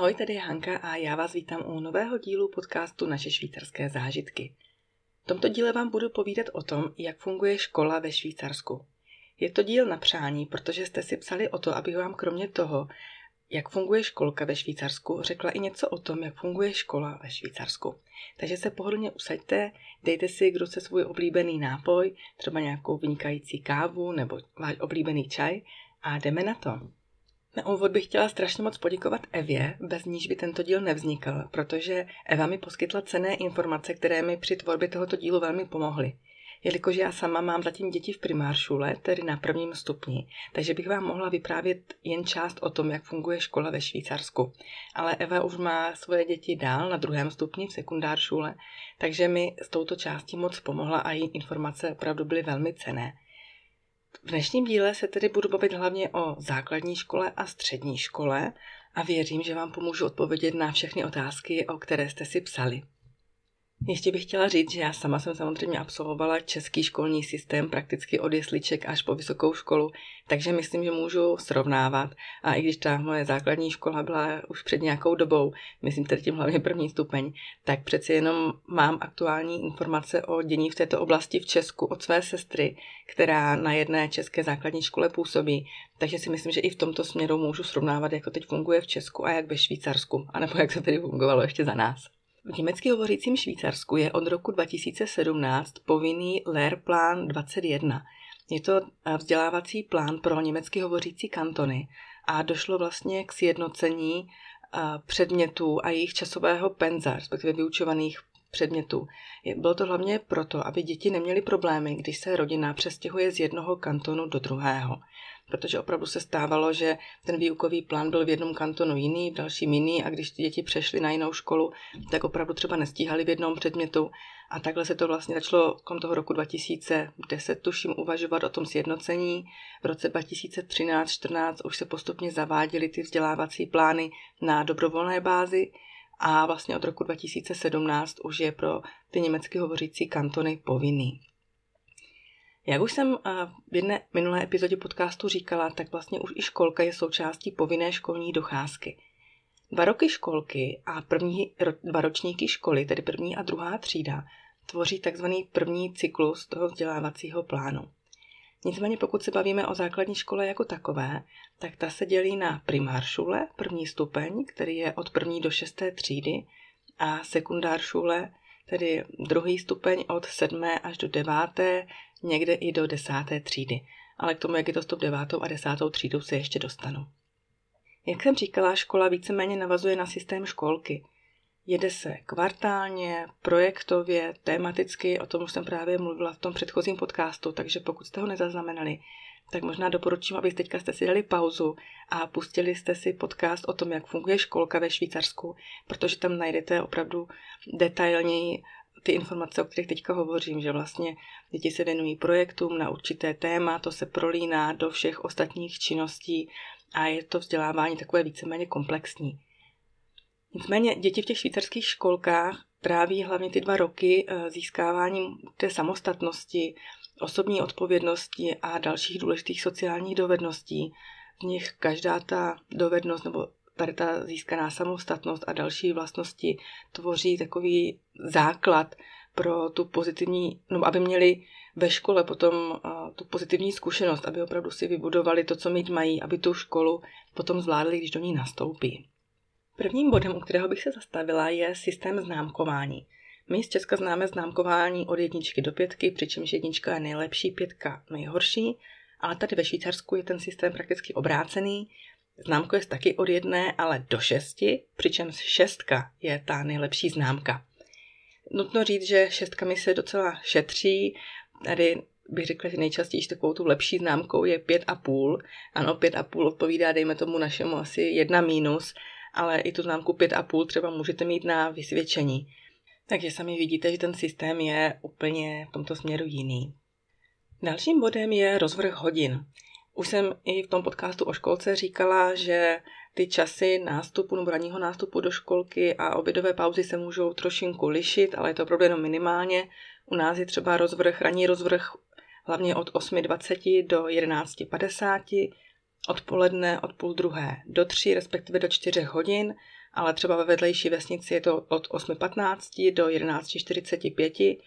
Ahoj, tady je Hanka a já vás vítám u nového dílu podcastu Naše švýcarské zážitky. V tomto díle vám budu povídat o tom, jak funguje škola ve Švýcarsku. Je to díl na přání, protože jste si psali o to, abych vám kromě toho, jak funguje školka ve Švýcarsku, řekla i něco o tom, jak funguje škola ve Švýcarsku. Takže se pohodlně usaďte, dejte si k ruce svůj oblíbený nápoj, třeba nějakou vynikající kávu nebo váš oblíbený čaj a jdeme na to. Na úvod bych chtěla strašně moc poděkovat Evě, bez níž by tento díl nevznikl, protože Eva mi poskytla cené informace, které mi při tvorbě tohoto dílu velmi pomohly. Jelikož já sama mám zatím děti v primáršule, tedy na prvním stupni, takže bych vám mohla vyprávět jen část o tom, jak funguje škola ve Švýcarsku. Ale Eva už má svoje děti dál na druhém stupni v sekundáršule, takže mi s touto částí moc pomohla a její informace opravdu byly velmi cené. V dnešním díle se tedy budu bavit hlavně o základní škole a střední škole a věřím, že vám pomůžu odpovědět na všechny otázky, o které jste si psali. Ještě bych chtěla říct, že já sama jsem samozřejmě absolvovala český školní systém prakticky od jesliček až po vysokou školu, takže myslím, že můžu srovnávat. A i když ta moje základní škola byla už před nějakou dobou, myslím tedy tím hlavně první stupeň, tak přeci jenom mám aktuální informace o dění v této oblasti v Česku od své sestry, která na jedné české základní škole působí. Takže si myslím, že i v tomto směru můžu srovnávat, jak to teď funguje v Česku a jak ve Švýcarsku, anebo jak to tedy fungovalo ještě za nás. V německy hovořícím Švýcarsku je od roku 2017 povinný Lehrplan 21. Je to eh, vzdělávací plán pro německy hovořící kantony a došlo vlastně k sjednocení eh, předmětů a jejich časového penza, respektive vyučovaných předmětů. Bylo to hlavně proto, aby děti neměly problémy, když se rodina přestěhuje z jednoho kantonu do druhého protože opravdu se stávalo, že ten výukový plán byl v jednom kantonu jiný, v dalším jiný a když ty děti přešly na jinou školu, tak opravdu třeba nestíhali v jednom předmětu a takhle se to vlastně začalo kolem toho roku 2010, tuším, uvažovat o tom sjednocení. V roce 2013-14 už se postupně zaváděly ty vzdělávací plány na dobrovolné bázi a vlastně od roku 2017 už je pro ty německy hovořící kantony povinný. Jak už jsem eh, v jedné minulé epizodě podcastu říkala, tak vlastně už i školka je součástí povinné školní docházky. Dva roky školky a první dva ročníky školy, tedy první a druhá třída, tvoří takzvaný první cyklus toho vzdělávacího plánu. Nicméně pokud se bavíme o základní škole jako takové, tak ta se dělí na primáršule, první stupeň, který je od první do šesté třídy, a sekundáršule, tedy druhý stupeň od sedmé až do deváté, někde i do desáté třídy. Ale k tomu, jak je to s tou devátou a desátou třídou, se ještě dostanu. Jak jsem říkala, škola víceméně navazuje na systém školky. Jede se kvartálně, projektově, tematicky, o tom už jsem právě mluvila v tom předchozím podcastu, takže pokud jste ho nezaznamenali, tak možná doporučím, abyste teďka jste si dali pauzu a pustili jste si podcast o tom, jak funguje školka ve Švýcarsku, protože tam najdete opravdu detailněji ty informace, o kterých teďka hovořím, že vlastně děti se věnují projektům na určité téma, to se prolíná do všech ostatních činností a je to vzdělávání takové víceméně komplexní. Nicméně děti v těch švýcarských školkách tráví hlavně ty dva roky eh, získáváním té samostatnosti, osobní odpovědnosti a dalších důležitých sociálních dovedností. V nich každá ta dovednost nebo tady ta získaná samostatnost a další vlastnosti tvoří takový základ pro tu pozitivní, no aby měli ve škole potom uh, tu pozitivní zkušenost, aby opravdu si vybudovali to, co mít mají, aby tu školu potom zvládli, když do ní nastoupí. Prvním bodem, u kterého bych se zastavila, je systém známkování. My z Česka známe známkování od jedničky do pětky, přičemž jednička je nejlepší, pětka nejhorší, ale tady ve Švýcarsku je ten systém prakticky obrácený Známku je taky od jedné, ale do šesti, přičemž šestka je ta nejlepší známka. Nutno říct, že šestkami se docela šetří. Tady bych řekla, že nejčastěji takovou tu lepší známkou je pět a půl. Ano, pět a půl odpovídá, dejme tomu našemu asi jedna mínus, ale i tu známku pět a půl třeba můžete mít na vysvědčení. Takže sami vidíte, že ten systém je úplně v tomto směru jiný. Dalším bodem je rozvrh hodin. Už jsem i v tom podcastu o školce říkala, že ty časy nástupu nebo ranního nástupu do školky a obědové pauzy se můžou trošinku lišit, ale je to opravdu jenom minimálně. U nás je třeba rozvrh, ranní rozvrh hlavně od 8.20 do 11.50, odpoledne od půl druhé do 3, respektive do 4 hodin ale třeba ve vedlejší vesnici je to od 8.15 do 11.45.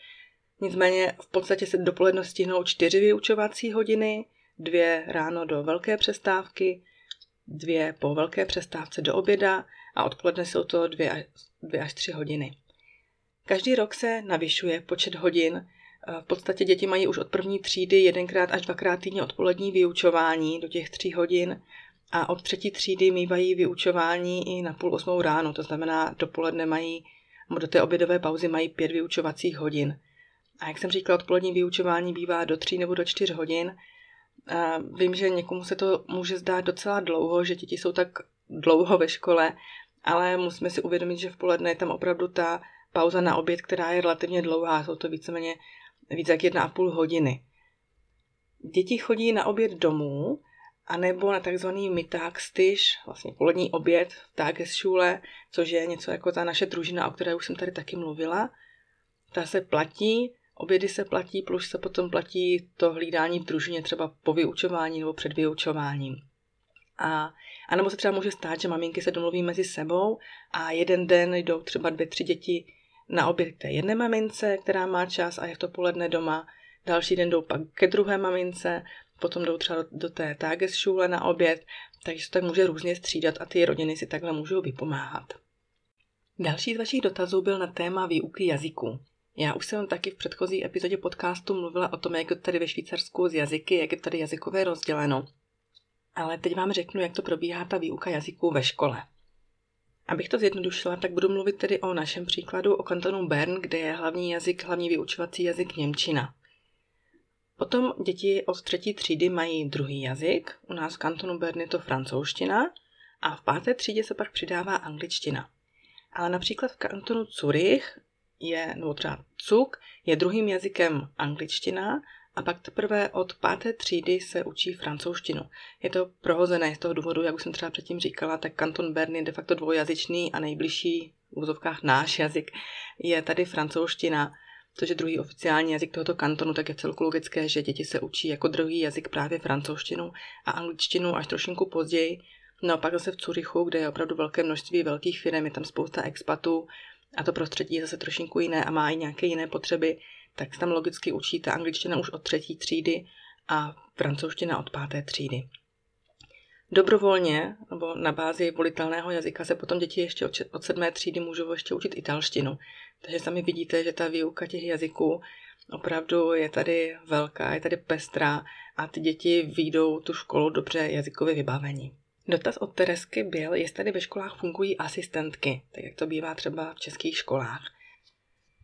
Nicméně v podstatě se dopoledne stihnou čtyři vyučovací hodiny, dvě ráno do velké přestávky, dvě po velké přestávce do oběda a odpoledne jsou to dvě, dvě až tři hodiny. Každý rok se navyšuje počet hodin. V podstatě děti mají už od první třídy jedenkrát až dvakrát týdně odpolední vyučování do těch tří hodin a od třetí třídy mývají vyučování i na půl osmou ráno, to znamená dopoledne mají, do té obědové pauzy mají pět vyučovacích hodin. A jak jsem říkala, odpolední vyučování bývá do tří nebo do čtyř hodin. A vím, že někomu se to může zdát docela dlouho, že děti jsou tak dlouho ve škole, ale musíme si uvědomit, že v poledne je tam opravdu ta pauza na oběd, která je relativně dlouhá, jsou to víceméně víc jak jedna a půl hodiny. Děti chodí na oběd domů, anebo na takzvaný Mittagstisch, vlastně polední oběd v Tagesschule, což je něco jako ta naše družina, o které už jsem tady taky mluvila. Ta se platí, obědy se platí, plus se potom platí to hlídání v družině třeba po vyučování nebo před vyučováním. A, a nebo se třeba může stát, že maminky se domluví mezi sebou a jeden den jdou třeba dvě, tři děti na oběd k té jedné mamince, která má čas a je v to poledne doma, další den jdou pak ke druhé mamince, potom jdou třeba do, do té Tagesschule na oběd, takže se tak může různě střídat a ty rodiny si takhle můžou vypomáhat. Další z vašich dotazů byl na téma výuky jazyků. Já už jsem taky v předchozí epizodě podcastu mluvila o tom, jak je tady ve Švýcarsku z jazyky, jak je tady jazykové rozděleno. Ale teď vám řeknu, jak to probíhá ta výuka jazyků ve škole. Abych to zjednodušila, tak budu mluvit tedy o našem příkladu, o kantonu Bern, kde je hlavní jazyk, hlavní vyučovací jazyk Němčina. Potom děti od třetí třídy mají druhý jazyk, u nás v kantonu Bern je to francouzština a v páté třídě se pak přidává angličtina. Ale například v kantonu Zurich je, nebo třeba Cuk, je druhým jazykem angličtina a pak teprve od páté třídy se učí francouzštinu. Je to prohozené z toho důvodu, jak už jsem třeba předtím říkala, tak kanton Bern je de facto dvojjazyčný a nejbližší v úzovkách náš jazyk je tady francouzština, což je druhý oficiální jazyk tohoto kantonu, tak je celku logické, že děti se učí jako druhý jazyk právě francouzštinu a angličtinu až trošinku později. No a pak zase v Curychu, kde je opravdu velké množství velkých firm, je tam spousta expatů a to prostředí je zase trošinku jiné a má i nějaké jiné potřeby, tak se tam logicky učí ta angličtina už od třetí třídy a francouzština od páté třídy. Dobrovolně nebo na bázi volitelného jazyka se potom děti ještě od sedmé třídy můžou ještě učit italštinu. Takže sami vidíte, že ta výuka těch jazyků opravdu je tady velká, je tady pestrá a ty děti výjdou tu školu dobře jazykově vybavení. Dotaz od Teresky byl, jestli tady ve školách fungují asistentky, tak jak to bývá třeba v českých školách.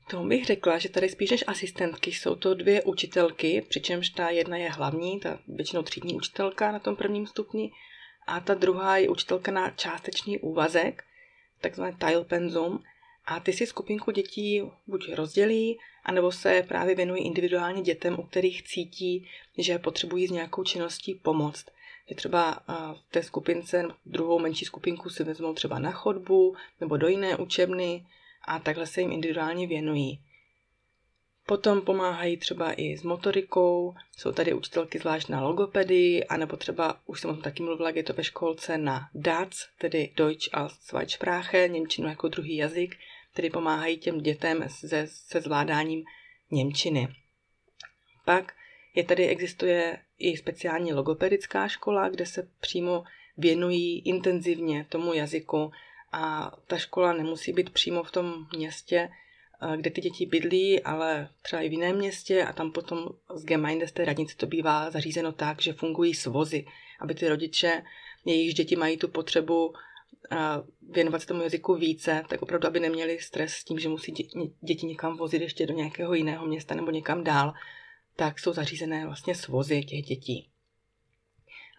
To bych řekla, že tady spíš než asistentky jsou to dvě učitelky, přičemž ta jedna je hlavní, ta většinou třídní učitelka na tom prvním stupni, a ta druhá je učitelka na částečný úvazek, takzvané tile penzum, a ty si skupinku dětí buď rozdělí, anebo se právě věnují individuálně dětem, u kterých cítí, že potřebují s nějakou činností pomoct. Že třeba v té skupince druhou menší skupinku si vezmou třeba na chodbu nebo do jiné učebny a takhle se jim individuálně věnují. Potom pomáhají třeba i s motorikou, jsou tady učitelky zvlášť na logopedii, anebo třeba, už jsem o tom taky mluvila, je to ve školce na DAC, tedy Deutsch als Zweitsprache, Němčinu jako druhý jazyk, tedy pomáhají těm dětem se, se zvládáním Němčiny. Pak je tady, existuje i speciální logopedická škola, kde se přímo věnují intenzivně tomu jazyku a ta škola nemusí být přímo v tom městě, eh, kde ty děti bydlí, ale třeba i v jiném městě a tam potom z Gemeinde, z té radnice to bývá zařízeno tak, že fungují svozy, aby ty rodiče, jejichž děti mají tu potřebu eh, věnovat se tomu jazyku více, tak opravdu, aby neměli stres s tím, že musí děti někam vozit ještě do nějakého jiného města nebo někam dál, tak jsou zařízené vlastně svozy těch dětí.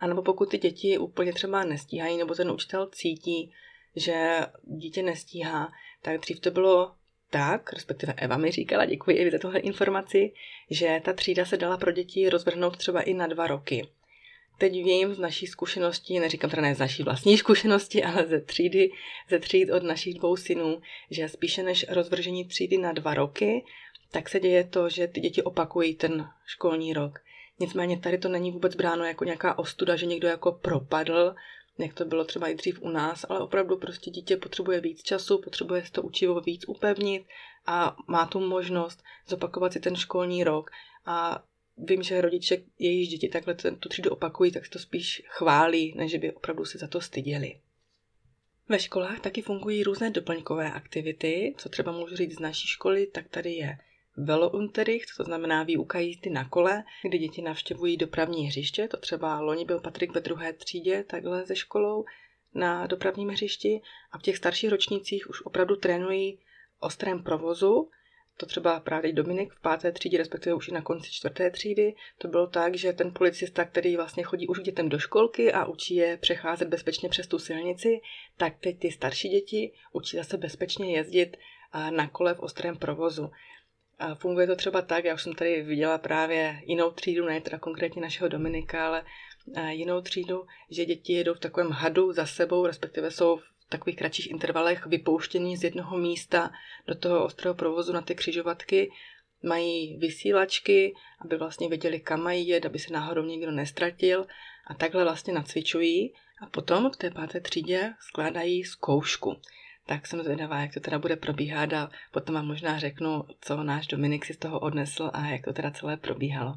A nebo pokud ty děti úplně třeba nestíhají, nebo ten učitel cítí, že dítě nestíhá, tak dřív to bylo tak, respektive Eva mi říkala, děkuji i za tuhle informaci, že ta třída se dala pro děti rozvrhnout třeba i na dva roky. Teď vím z naší zkušenosti, neříkám teda ne z naší vlastní zkušenosti, ale ze třídy, ze tříd od našich dvou synů, že spíše než rozvržení třídy na dva roky, tak se děje to, že ty děti opakují ten školní rok. Nicméně tady to není vůbec bráno jako nějaká ostuda, že někdo jako propadl, jak to bylo třeba i dřív u nás, ale opravdu prostě dítě potřebuje víc času, potřebuje si to učivo víc upevnit a má tu možnost zopakovat si ten školní rok a vím, že rodiče, jejíž děti takhle tu třídu opakují, tak si to spíš chválí, než by opravdu se za to styděli. Ve školách taky fungují různé doplňkové aktivity, co třeba můžu říct z naší školy, tak tady je Velounterricht, to znamená výuka jízdy na kole, kdy děti navštěvují dopravní hřiště, to třeba loni byl Patrik ve druhé třídě takhle ze školou na dopravním hřišti a v těch starších ročnících už opravdu trénují ostrém provozu, to třeba právě Dominik v páté třídě, respektive už i na konci čtvrté třídy, to bylo tak, že ten policista, který vlastně chodí už dětem do školky a učí je přecházet bezpečně přes tu silnici, tak teď ty starší děti učí zase bezpečně jezdit na kole v ostrém provozu. A funguje to třeba tak, já už jsem tady viděla právě jinou třídu, ne teda konkrétně našeho Dominika, ale jinou třídu, že děti jedou v takovém hadu za sebou, respektive jsou v takových kratších intervalech vypouštění z jednoho místa do toho ostrého provozu na ty křižovatky. Mají vysílačky, aby vlastně věděli, kam mají jet, aby se náhodou nikdo nestratil a takhle vlastně nacvičují a potom v té páté třídě skládají zkoušku. Tak jsem zvědavá, jak to teda bude probíhat a potom vám možná řeknu, co náš Dominik si z toho odnesl a jak to teda celé probíhalo.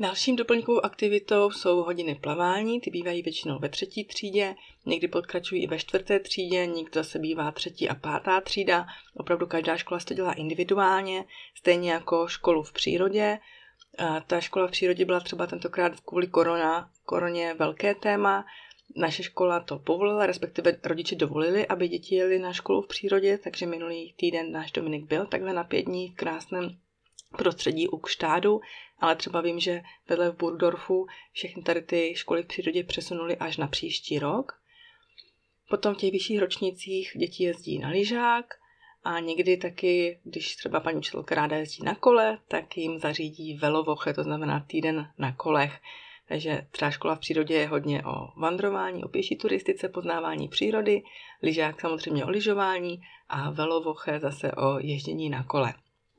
Dalším doplňkovou aktivitou jsou hodiny plavání, ty bývají většinou ve třetí třídě, někdy podkračují i ve čtvrté třídě, někdo zase bývá třetí a pátá třída. Opravdu každá škola se to dělá individuálně, stejně jako školu v přírodě. Ta škola v přírodě byla třeba tentokrát kvůli korona, koroně velké téma. Naše škola to povolila, respektive rodiče dovolili, aby děti jeli na školu v přírodě, takže minulý týden náš Dominik byl takhle na pět dní v krásném prostředí u Kštádu, ale třeba vím, že vedle v Burdorfu všechny tady ty školy v přírodě přesunuli až na příští rok. Potom v těch vyšších ročnicích děti jezdí na lyžák a někdy taky, když třeba paní učitelka ráda jezdí na kole, tak jim zařídí velovoche, to znamená týden na kolech. Takže třeba škola v přírodě je hodně o vandrování, o pěší turistice, poznávání přírody, lyžák samozřejmě o lyžování a velovoche zase o ježdění na kole.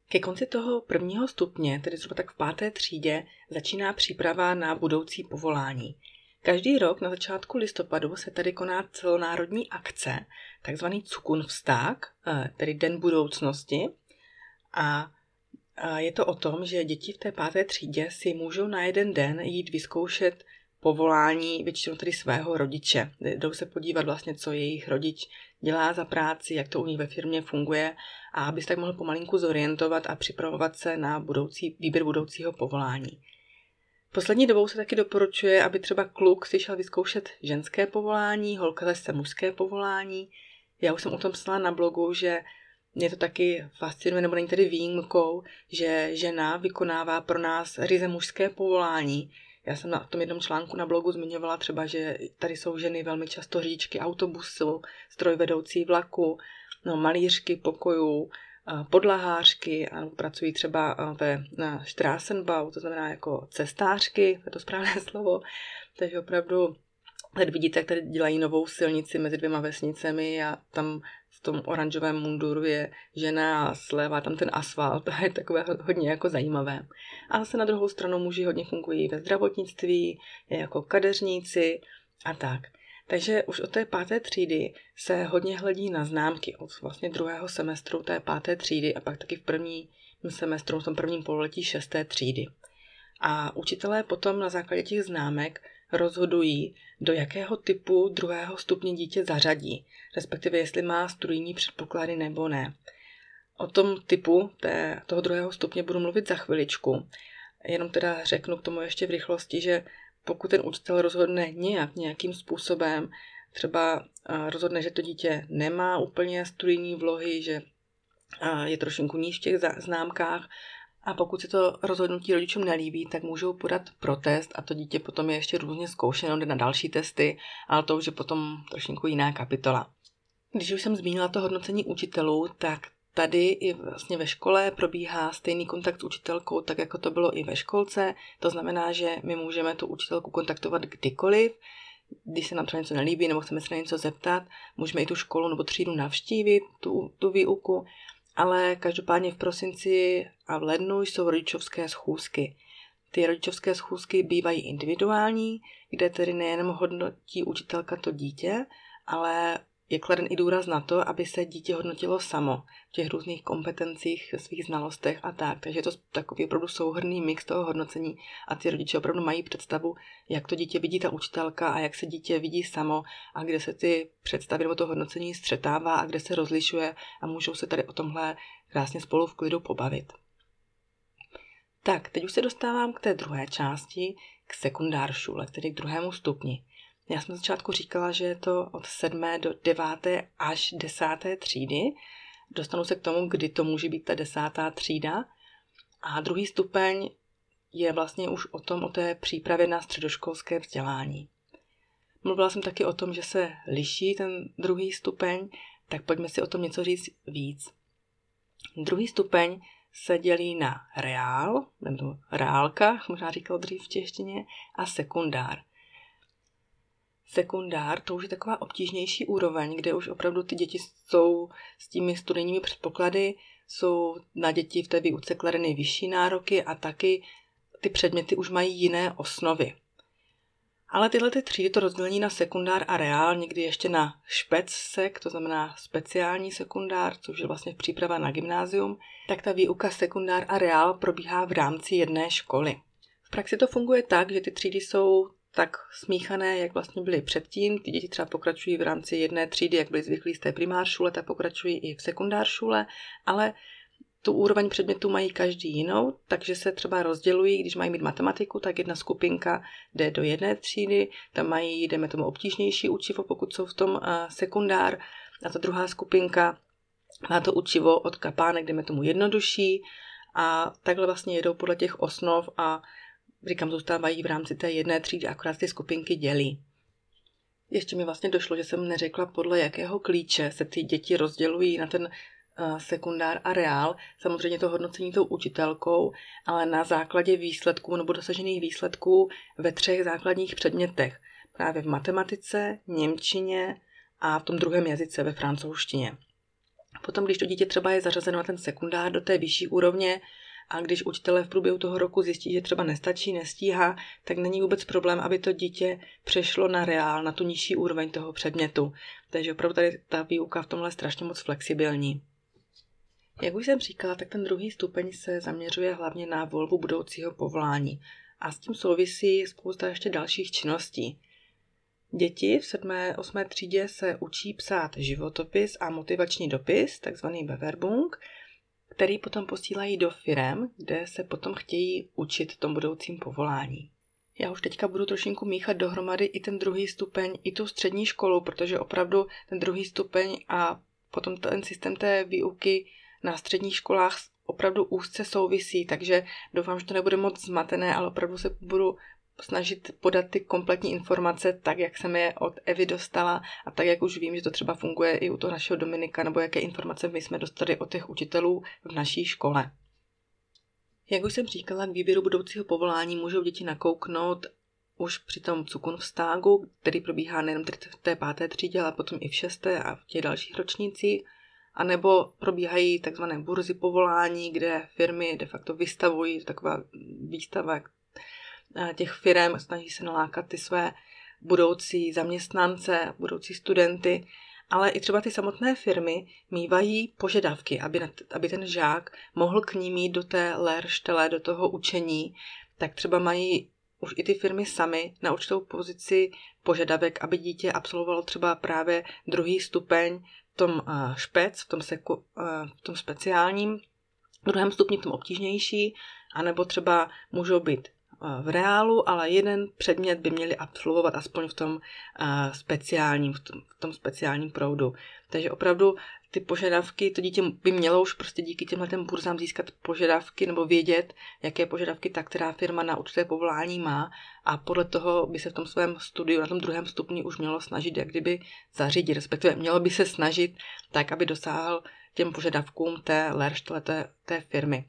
Ke konci toho prvního stupně, tedy zhruba tak v páté třídě, začíná příprava na budoucí povolání. Každý rok na začátku listopadu se tady koná celonárodní akce, takzvaný Zukunfstag, eh, tedy Den budoucnosti. A je to o tom, že děti v té páté třídě si můžou na jeden den jít vyzkoušet povolání většinou tedy svého rodiče. Jdou se podívat vlastně, co jejich rodič dělá za práci, jak to u nich ve firmě funguje a aby se tak mohl pomalinku zorientovat a připravovat se na budoucí, výběr budoucího povolání. Poslední dobou se taky doporučuje, aby třeba kluk si šel vyzkoušet ženské povolání, holka zase mužské povolání. Já už jsem o tom psala na blogu, že mě to taky fascinuje, nebo není tedy výjimkou, že žena vykonává pro nás ryze mužské povolání, já jsem na tom jednom článku na blogu zmiňovala třeba, že tady jsou ženy velmi často řidičky autobusu, strojvedoucí vlaku, no, malířky pokojů, podlahářky a pracují třeba ve, Strassenbau, to znamená jako cestářky, je to správné slovo, takže opravdu Tady vidíte, jak tady dělají novou silnici mezi dvěma vesnicemi a tam v tom oranžovém munduru je žena a sleva tam ten asfalt. To je takové hodně jako zajímavé. A zase na druhou stranu muži hodně fungují ve zdravotnictví, jako kadeřníci a tak. Takže už od té páté třídy se hodně hledí na známky od vlastně druhého semestru té páté třídy a pak taky v první semestru, v tom prvním pololetí šesté třídy. A učitelé potom na základě těch známek rozhodují, do jakého typu druhého stupně dítě zařadí, respektive jestli má studijní předpoklady nebo ne. O tom typu té, toho druhého stupně budu mluvit za chviličku. Jenom teda řeknu k tomu ještě v rychlosti, že pokud ten učitel rozhodne nějak, nějakým způsobem, třeba rozhodne, že to dítě nemá úplně studijní vlohy, že je trošinku níž v těch známkách a pokud se to rozhodnutí rodičům nelíbí, tak můžou podat protest a to dítě potom je ještě různě zkoušeno, jde na další testy, ale to už je potom trošku jiná kapitola. Když už jsem zmínila to hodnocení učitelů, tak tady i vlastně ve škole probíhá stejný kontakt s učitelkou, tak jako to bylo i ve školce. To znamená, že my můžeme tu učitelku kontaktovat kdykoliv, když se nám třeba něco nelíbí nebo chceme se na něco zeptat, můžeme i tu školu nebo třídu navštívit, tu, tu výuku ale každopádně v prosinci a v lednu jsou rodičovské schůzky. Ty rodičovské schůzky bývají individuální, kde tedy nejenom hodnotí učitelka to dítě, ale je kladen i důraz na to, aby se dítě hodnotilo samo v těch různých kompetencích, svých znalostech a tak. Takže je to takový opravdu souhrný mix toho hodnocení a ty rodiče opravdu mají představu, jak to dítě vidí ta učitelka a jak se dítě vidí samo a kde se ty představy nebo to hodnocení střetává a kde se rozlišuje a můžou se tady o tomhle krásně spolu v klidu pobavit. Tak, teď už se dostávám k té druhé části, k sekundáršule, tedy k druhému stupni. Já jsem na začátku říkala, že je to od 7. do 9. až 10. třídy. Dostanu se k tomu, kdy to může být ta desátá třída. A druhý stupeň je vlastně už o tom, o té přípravě na středoškolské vzdělání. Mluvila jsem taky o tom, že se liší ten druhý stupeň, tak pojďme si o tom něco říct víc. Druhý stupeň se dělí na reál, nebo reálka, možná říkal dřív v češtině, a sekundár. Sekundár, to už je taková obtížnější úroveň, kde už opravdu ty děti jsou s těmi studijními předpoklady, jsou na děti v té výuce kladeny vyšší nároky a taky ty předměty už mají jiné osnovy. Ale tyhle ty třídy, to rozdělení na sekundár a reál, někdy ještě na špec-sek, to znamená speciální sekundár, což je vlastně příprava na gymnázium, tak ta výuka sekundár a reál probíhá v rámci jedné školy. V praxi to funguje tak, že ty třídy jsou tak smíchané, jak vlastně byly předtím. Ty děti třeba pokračují v rámci jedné třídy, jak byly zvyklí z té primáršule, tak pokračují i v sekundáršule, ale tu úroveň předmětu mají každý jinou, takže se třeba rozdělují, když mají mít matematiku, tak jedna skupinka jde do jedné třídy, tam mají, jdeme tomu, obtížnější učivo, pokud jsou v tom sekundár, a ta druhá skupinka má to učivo od kapánek, jdeme tomu jednodušší a takhle vlastně jedou podle těch osnov a říkám, zůstávají v rámci té jedné třídy, akorát ty skupinky dělí. Ještě mi vlastně došlo, že jsem neřekla, podle jakého klíče se ty děti rozdělují na ten sekundár a reál, samozřejmě to hodnocení tou učitelkou, ale na základě výsledků nebo dosažených výsledků ve třech základních předmětech. Právě v matematice, němčině a v tom druhém jazyce ve francouzštině. Potom, když to dítě třeba je zařazeno na ten sekundár do té vyšší úrovně, a když učitelé v průběhu toho roku zjistí, že třeba nestačí, nestíhá, tak není vůbec problém, aby to dítě přešlo na reál, na tu nižší úroveň toho předmětu. Takže opravdu tady ta výuka v tomhle je strašně moc flexibilní. Jak už jsem říkala, tak ten druhý stupeň se zaměřuje hlavně na volbu budoucího povolání a s tím souvisí spousta ještě dalších činností. Děti v 7. 8. třídě se učí psát životopis a motivační dopis, takzvaný Bewerbung, který potom posílají do firem, kde se potom chtějí učit tom budoucím povolání. Já už teďka budu trošinku míchat dohromady i ten druhý stupeň, i tu střední školu, protože opravdu ten druhý stupeň a potom ten systém té výuky na středních školách opravdu úzce souvisí, takže doufám, že to nebude moc zmatené, ale opravdu se budu snažit podat ty kompletní informace tak, jak jsem je od Evy dostala a tak, jak už vím, že to třeba funguje i u toho našeho Dominika, nebo jaké informace my jsme dostali od těch učitelů v naší škole. Jak už jsem říkala, k výběru budoucího povolání můžou děti nakouknout už při tom stágu, který probíhá nejen v té páté třídě, ale potom i v šesté a v těch dalších ročnících anebo probíhají takzvané burzy povolání, kde firmy de facto vystavují taková výstava těch firm, snaží se nalákat ty své budoucí zaměstnance, budoucí studenty, ale i třeba ty samotné firmy mývají požadavky, aby, aby ten žák mohl k ní mít do té lérštele, do toho učení, tak třeba mají už i ty firmy samy na určitou pozici požadavek, aby dítě absolvovalo třeba právě druhý stupeň tom eh, špec, v tom, seku, eh, v tom speciálním, v druhém stupni v tom obtížnější, anebo třeba můžou být v reálu, ale jeden předmět by měli absolvovat aspoň v tom speciálním, v tom, v tom speciálním proudu. Takže opravdu ty požadavky, to dítě by mělo už prostě díky těmhle těm burzám získat požadavky nebo vědět, jaké požadavky ta která firma na určité povolání má a podle toho by se v tom svém studiu na tom druhém stupni už mělo snažit jak kdyby zařídit, respektive mělo by se snažit tak, aby dosáhl těm požadavkům té lerštele, té, té firmy.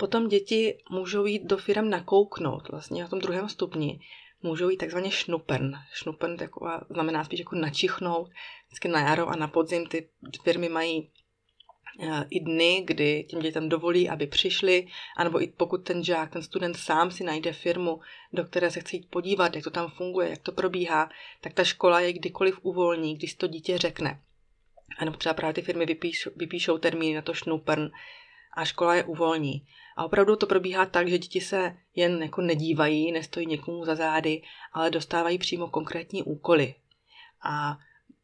Potom děti můžou jít do firm nakouknout vlastně na tom druhém stupni můžou jít takzvaně šnupern. Šnupern taková, znamená spíš jako načichnout. Vždycky na jaro a na podzim ty firmy mají eh, i dny, kdy těm dětem dovolí, aby přišli, anebo i pokud ten žák, ten student sám si najde firmu, do které se chce jít podívat, jak to tam funguje, jak to probíhá, tak ta škola je kdykoliv uvolní, když to dítě řekne. A nebo třeba právě ty firmy vypíšou, vypíšou termíny na to šnuprn a škola je uvolní. A opravdu to probíhá tak, že děti se jen jako nedívají, nestojí někomu za zády, ale dostávají přímo konkrétní úkoly. A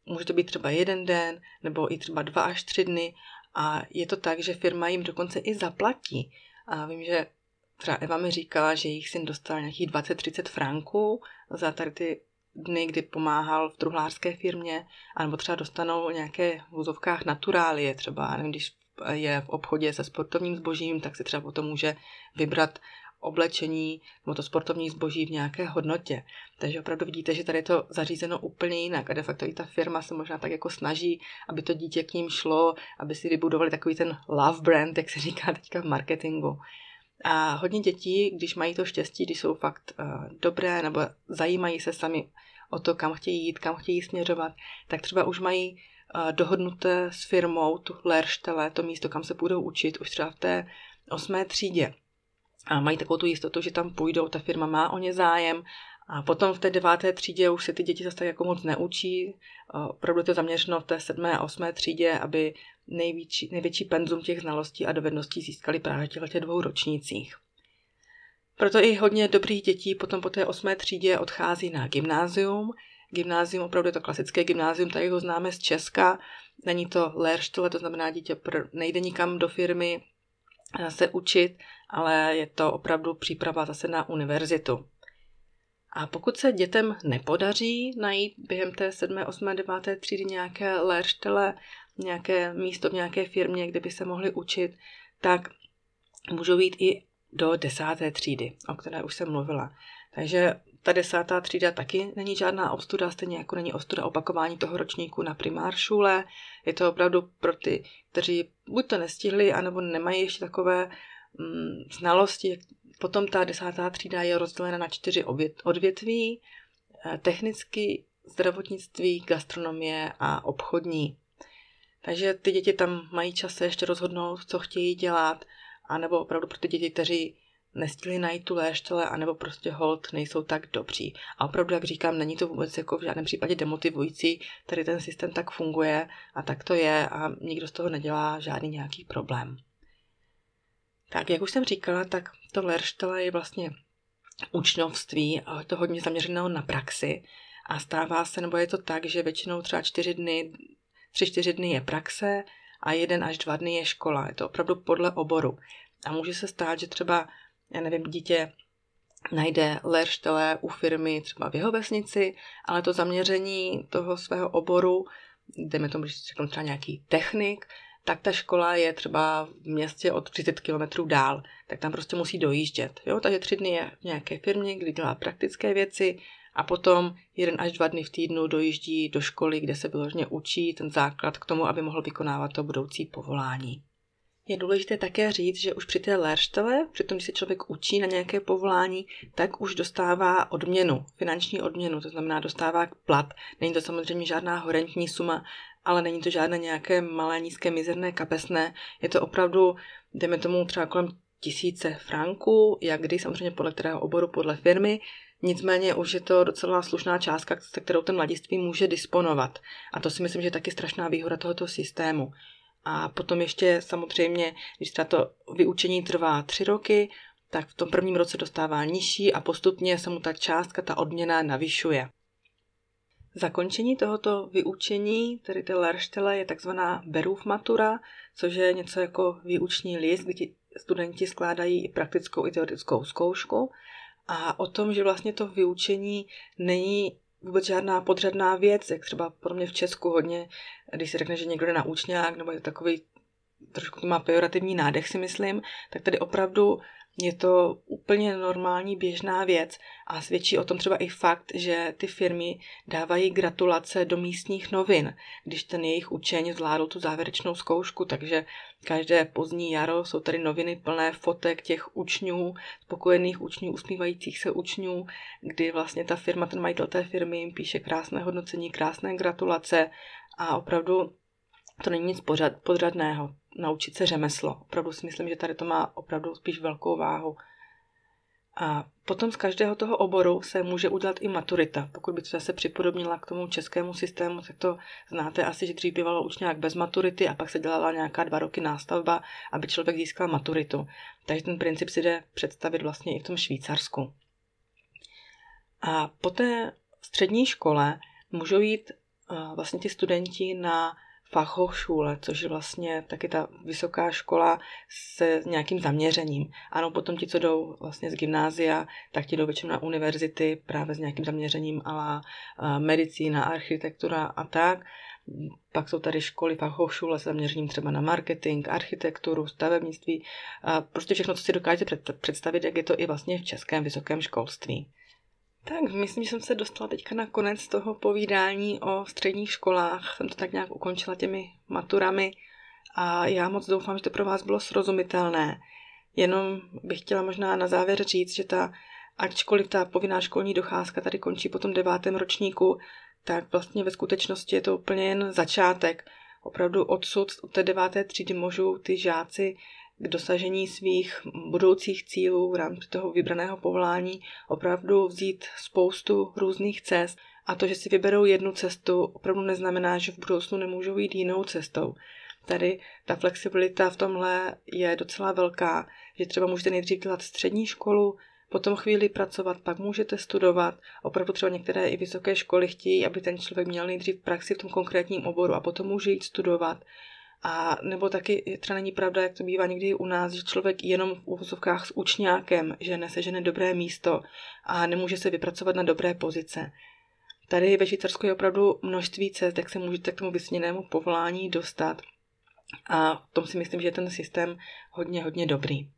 může to být třeba jeden den, nebo i třeba dva až tři dny. A je to tak, že firma jim dokonce i zaplatí. A vím, že třeba Eva mi říkala, že jich syn dostal nějakých 20-30 franků za tady ty dny, kdy pomáhal v truhlářské firmě, anebo třeba dostanou nějaké v vozovkách naturálie, třeba, nevím, když je v obchodě se sportovním zbožím, tak si třeba potom může vybrat oblečení nebo to sportovní zboží v nějaké hodnotě. Takže opravdu vidíte, že tady je to zařízeno úplně jinak a de facto i ta firma se možná tak jako snaží, aby to dítě k ním šlo, aby si vybudovali takový ten love brand, jak se říká teďka v marketingu. A hodně dětí, když mají to štěstí, když jsou fakt uh, dobré nebo zajímají se sami o to, kam chtějí jít, kam chtějí směřovat, tak třeba už mají dohodnuté s firmou tu Lerštele, to místo, kam se budou učit, už třeba v té osmé třídě. A mají takovou tu jistotu, že tam půjdou, ta firma má o ně zájem a potom v té deváté třídě už se ty děti zase tak jako moc neučí. Opravdu to zaměřeno v té sedmé a osmé třídě, aby největší, největší penzum těch znalostí a dovedností získali právě těch dvou ročnících. Proto i hodně dobrých dětí potom po té osmé třídě odchází na gymnázium. Gymnázium, opravdu je to klasické gymnázium, tady ho známe z Česka. Není to Lehrstelle, to znamená dítě nejde nikam do firmy eh, se učit, ale je to opravdu příprava zase na univerzitu. A pokud se dětem nepodaří najít během té 7., 8., 9. třídy nějaké lérštele, nějaké místo v nějaké firmě, kde by se mohli učit, tak můžou jít i do desáté třídy, o které už jsem mluvila. Takže ta desátá třída taky není žádná ostuda, stejně jako není ostuda opakování toho ročníku na primáršule. Je to opravdu pro ty, kteří buď to nestihli, anebo nemají ještě takové mm, znalosti. Potom ta desátá třída je rozdělena na čtyři odvětví. Eh, technicky, zdravotnictví, gastronomie a obchodní. Takže ty děti tam mají čas se ještě rozhodnout, co chtějí dělat, anebo opravdu pro ty děti, kteří nestihli najít tu léštele, anebo prostě hold nejsou tak dobří. A opravdu, jak říkám, není to vůbec jako v žádném případě demotivující, tady ten systém tak funguje a tak to je a nikdo z toho nedělá žádný nějaký problém. Tak, jak už jsem říkala, tak to Lerštele je vlastně učňovství a to hodně zaměřeného na praxi a stává se, nebo je to tak, že většinou třeba čtyři dny, tři, čtyři dny je praxe a jeden až dva dny je škola. Je to opravdu podle oboru. A může se stát, že třeba, já nevím, dítě najde lerštele u firmy třeba v jeho vesnici, ale to zaměření toho svého oboru, jdeme tomu, když řeknu třeba nějaký technik, tak ta škola je třeba v městě od 30 km dál, tak tam prostě musí dojíždět. Jo? Takže tři dny je v nějaké firmě, kdy dělá praktické věci a potom jeden až dva dny v týdnu dojíždí do školy, kde se vyloženě učí ten základ k tomu, aby mohl vykonávat to budoucí povolání. Je důležité také říct, že už při té lérštele, při tom, když se člověk učí na nějaké povolání, tak už dostává odměnu, finanční odměnu, to znamená dostává plat. Není to samozřejmě žádná horentní suma, ale není to žádné nějaké malé, nízké, mizerné, kapesné. Je to opravdu, jdeme tomu třeba kolem tisíce franků, jak kdy, samozřejmě podle kterého oboru, podle firmy. Nicméně už je to docela slušná částka, se kterou ten mladiství může disponovat. A to si myslím, že je taky strašná výhoda tohoto systému. A potom ještě samozřejmě, když třeba to vyučení trvá tři roky, tak v tom prvním roce dostává nižší a postupně se mu ta částka, ta odměna navyšuje. Zakončení tohoto vyučení, tedy té Lerštele, je takzvaná Berův matura, což je něco jako výuční list, kdy studenti skládají i praktickou i teoretickou zkoušku. A o tom, že vlastně to vyučení není vůbec žádná podřadná věc, jak třeba pro mě v Česku hodně, když se řekne, že někdo jde na účňák, nebo je takový trošku to má pejorativní nádech, si myslím, tak tady opravdu je to úplně normální běžná věc a svědčí o tom třeba i fakt, že ty firmy dávají gratulace do místních novin, když ten jejich učeň zvládl tu závěrečnou zkoušku, takže každé pozdní jaro jsou tady noviny plné fotek těch učňů, spokojených učňů, usmívajících se učňů, kdy vlastně ta firma, ten majitel té firmy jim píše krásné hodnocení, krásné gratulace a opravdu to není nic pořad, podřadného, naučit se řemeslo. Opravdu si myslím, že tady to má opravdu spíš velkou váhu. A potom z každého toho oboru se může udělat i maturita. Pokud by to zase připodobnila k tomu českému systému, tak to znáte asi, že dřív bývalo nějak bez maturity a pak se dělala nějaká dva roky nástavba, aby člověk získal maturitu. Takže ten princip si jde představit vlastně i v tom Švýcarsku. A po té střední škole můžou jít vlastně ti studenti na Fachhochschule, což je vlastně taky ta vysoká škola se nějakým zaměřením. Ano, potom ti, co jdou vlastně z gymnázia, tak ti jdou většinou na univerzity právě s nějakým zaměřením ale medicína, architektura a tak. Pak jsou tady školy Fachhochschule s zaměřením třeba na marketing, architekturu, stavebnictví, prostě všechno, co si dokážete představit, jak je to i vlastně v českém vysokém školství. Tak, myslím, že jsem se dostala teďka na konec toho povídání o středních školách. Jsem to tak nějak ukončila těmi maturami a já moc doufám, že to pro vás bylo srozumitelné. Jenom bych chtěla možná na závěr říct, že ta, ačkoliv ta povinná školní docházka tady končí po tom devátém ročníku, tak vlastně ve skutečnosti je to úplně jen začátek. Opravdu odsud, od té deváté třídy můžou ty žáci k dosažení svých budoucích cílů v rámci toho vybraného povolání opravdu vzít spoustu různých cest. A to, že si vyberou jednu cestu, opravdu neznamená, že v budoucnu nemůžou jít jinou cestou. Tady ta flexibilita v tomhle je docela velká, že třeba můžete nejdřív dělat střední školu, potom chvíli pracovat, pak můžete studovat. Opravdu třeba některé i vysoké školy chtějí, aby ten člověk měl nejdřív praxi v tom konkrétním oboru a potom může jít studovat. A nebo taky třeba není pravda, jak to bývá někdy u nás, že člověk jenom v úvozovkách s učňákem, že nesežene dobré místo a nemůže se vypracovat na dobré pozice. Tady ve Švýcarsku je opravdu množství cest, jak se můžete k tomu vysněnému povolání dostat. A v tom si myslím, že je ten systém hodně, hodně dobrý.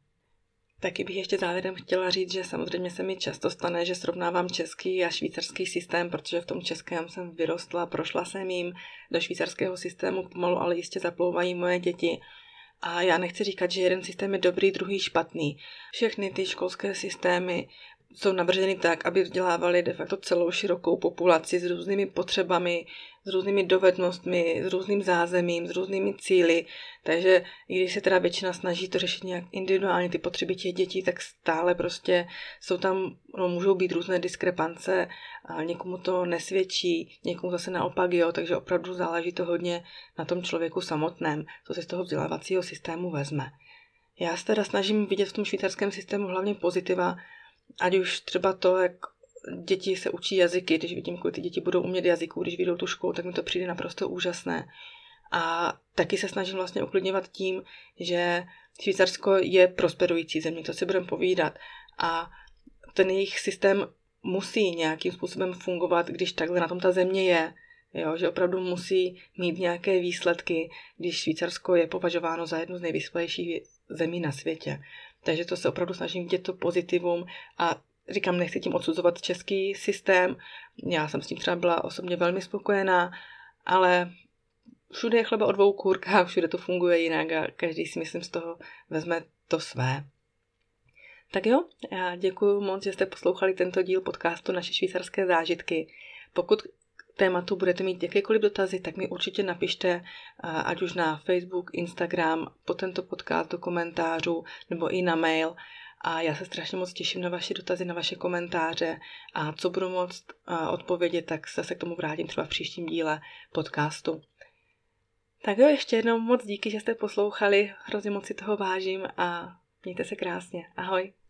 Taky bych ještě závěrem chtěla říct, že samozřejmě se mi často stane, že srovnávám český a švýcarský systém, protože v tom českém jsem vyrostla, prošla jsem jim do švýcarského systému pomalu, ale jistě zaplouvají moje děti. A já nechci říkat, že jeden systém je dobrý, druhý špatný. Všechny ty školské systémy jsou navrženy tak, aby vzdělávali de facto celou širokou populaci s různými potřebami, s různými dovednostmi, s různým zázemím, s různými cíly. Takže i když se teda většina snaží to řešit nějak individuálně, ty potřeby těch dětí, tak stále prostě jsou tam, no, můžou být různé diskrepance, a někomu to nesvědčí, někomu zase naopak jo, takže opravdu záleží to hodně na tom člověku samotném, co se z toho vzdělávacího systému vezme. Já se teda snažím vidět v tom švýcarském systému hlavně pozitiva, ať už třeba to, jak děti se učí jazyky, když vidím, kolik ty děti budou umět jazyků, když vyjdou tu školu, tak mi to přijde naprosto úžasné. A taky se snažím vlastně uklidňovat tím, že Švýcarsko je prosperující země, to si budeme povídat. A ten jejich systém musí nějakým způsobem fungovat, když takhle na tom ta země je. Jo, že opravdu musí mít nějaké výsledky, když Švýcarsko je považováno za jednu z nejvyspělejších zemí na světě. Takže to se opravdu snažím vidět to pozitivum a říkám, nechci tím odsuzovat český systém. Já jsem s tím třeba byla osobně velmi spokojená, ale všude je chleba o dvou kůrkách, všude to funguje jinak a každý si myslím z toho vezme to své. Tak jo, já děkuji moc, že jste poslouchali tento díl podcastu Naše švýcarské zážitky. Pokud tématu budete mít jakékoliv dotazy, tak mi určitě napište, ať už na Facebook, Instagram, po tento podcast do komentářů nebo i na mail. A já se strašně moc těším na vaše dotazy, na vaše komentáře a co budu moct odpovědět, tak se k tomu vrátím třeba v příštím díle podcastu. Tak jo, ještě jednou moc díky, že jste poslouchali, hrozně moc si toho vážím a mějte se krásně. Ahoj.